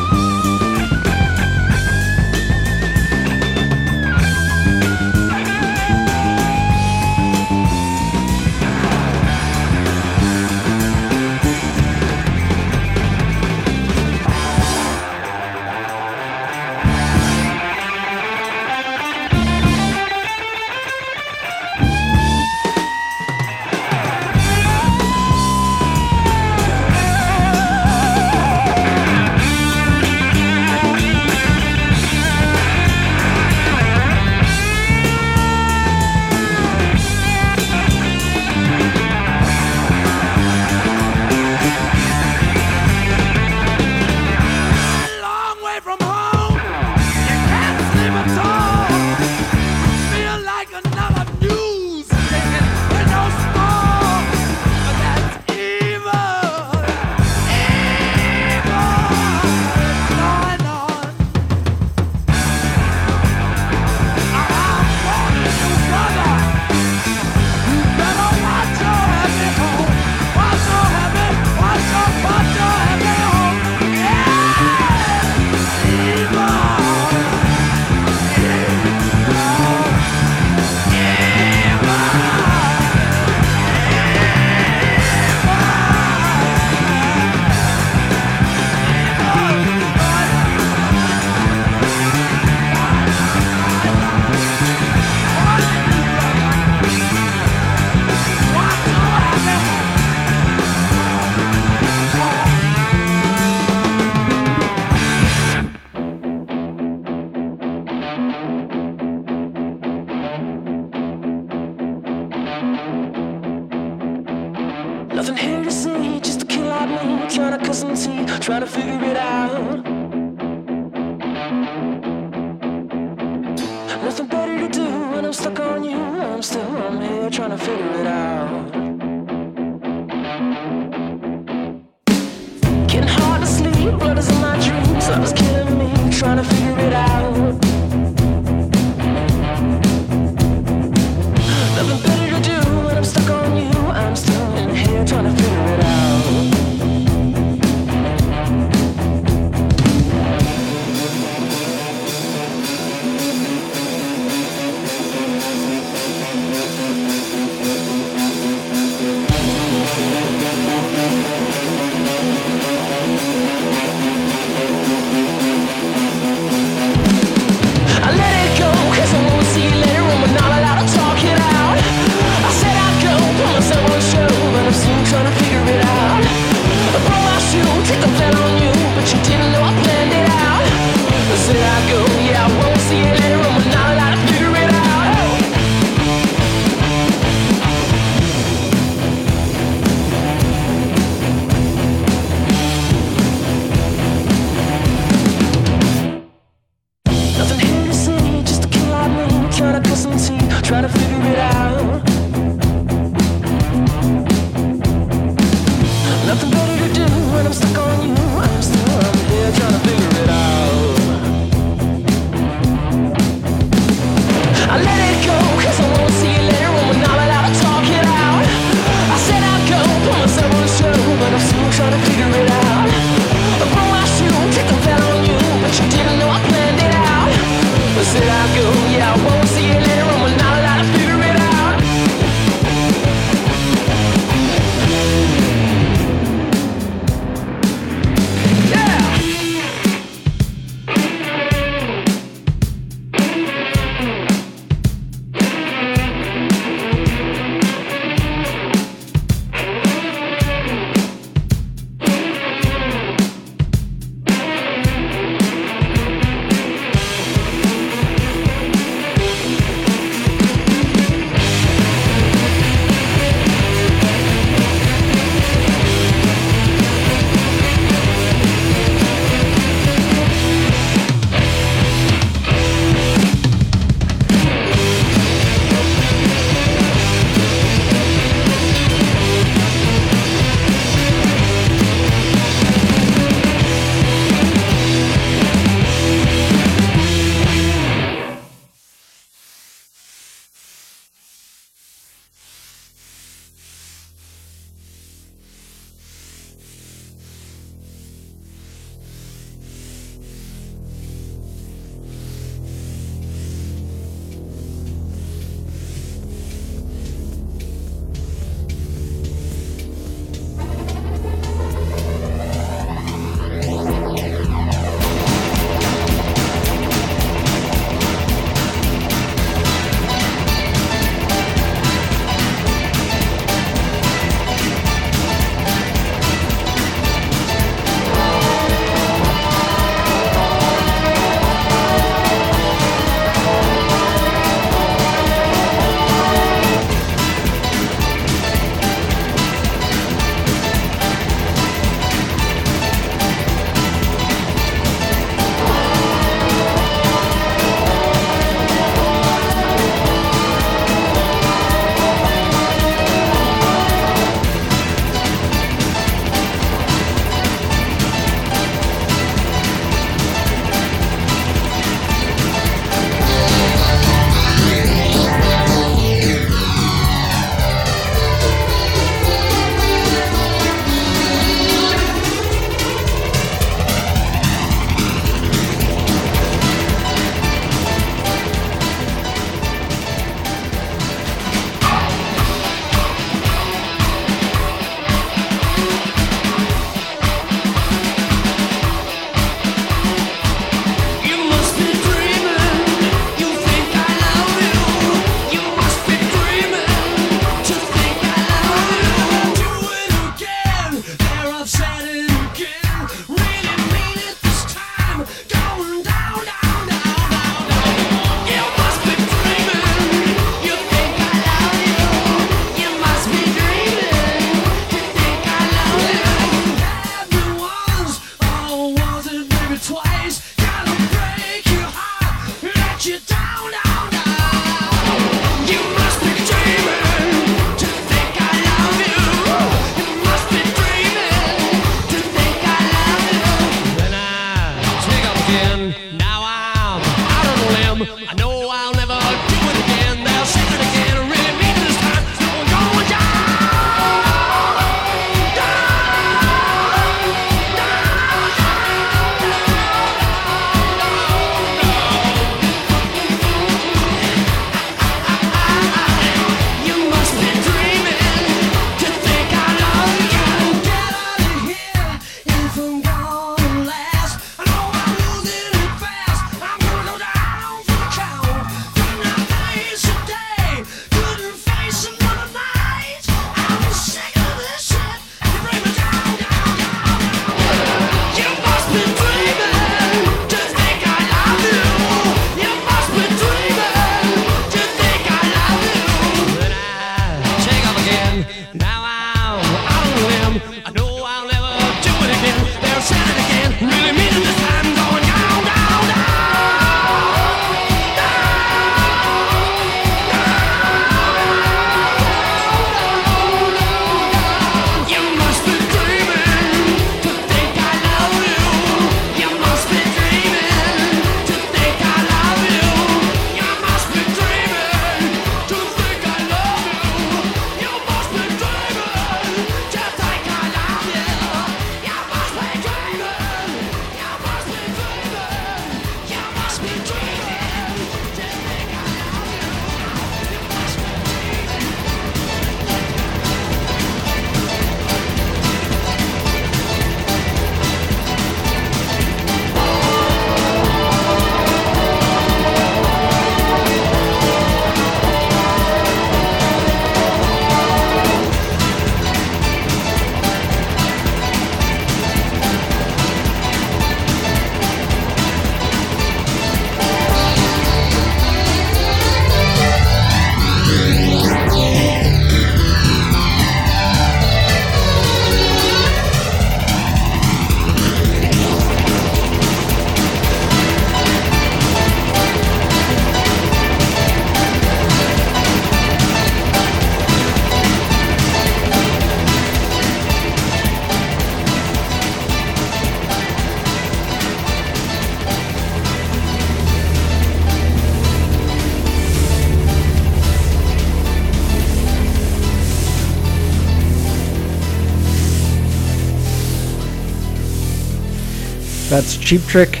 That's Cheap Trick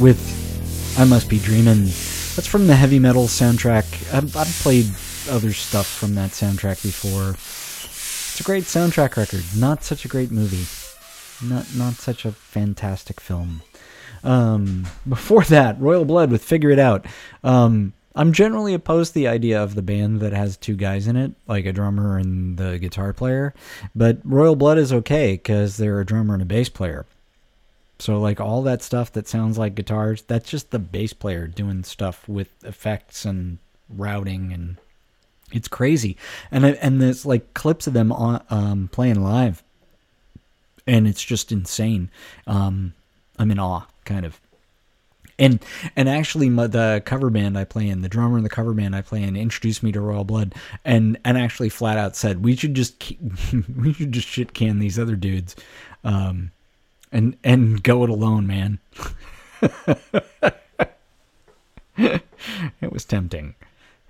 with I Must Be Dreamin'. That's from the heavy metal soundtrack. I've, I've played other stuff from that soundtrack before. It's a great soundtrack record. Not such a great movie. Not not such a fantastic film. Um, before (laughs) that, Royal Blood with Figure It Out. Um, I'm generally opposed to the idea of the band that has two guys in it, like a drummer and the guitar player. But Royal Blood is okay because they're a drummer and a bass player. So like all that stuff that sounds like guitars, that's just the bass player doing stuff with effects and routing and it's crazy. And I- and there's like clips of them on um, playing live, and it's just insane. Um, I'm in awe, kind of. And and actually, my, the cover band I play in, the drummer in the cover band I play in, introduced me to Royal Blood, and and actually flat out said we should just (laughs) we should just shit can these other dudes, um, and and go it alone, man. (laughs) it was tempting.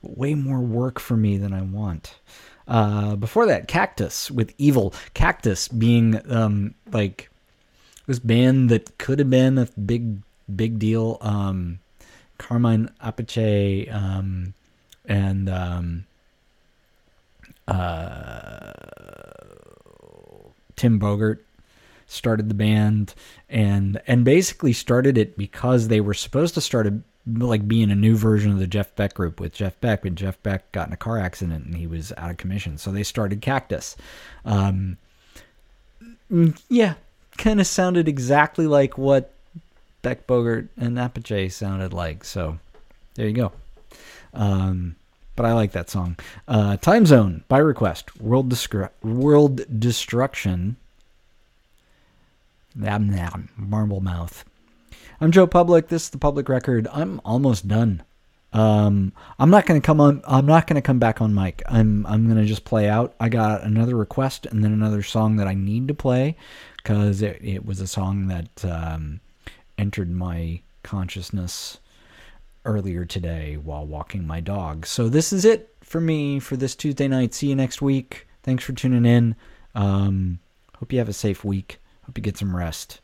Way more work for me than I want. Uh, before that, Cactus with Evil. Cactus being um, like this band that could have been a big big deal. Um, Carmine Appice um, and um, uh, Tim Bogert started the band and and basically started it because they were supposed to start a like being a new version of the Jeff Beck group with Jeff Beck, but Jeff Beck got in a car accident and he was out of commission. So they started Cactus. Um, mm, yeah, kind of sounded exactly like what Beck Bogert and Appice sounded like. So there you go. Um, but I like that song. Uh, Time Zone by request. World World Destruction marble mouth. I'm Joe Public. This is the Public Record. I'm almost done. Um, I'm not gonna come on. I'm not gonna come back on mic. I'm I'm gonna just play out. I got another request and then another song that I need to play because it, it was a song that um, entered my consciousness earlier today while walking my dog. So this is it for me for this Tuesday night. See you next week. Thanks for tuning in. Um, hope you have a safe week. Hope you get some rest.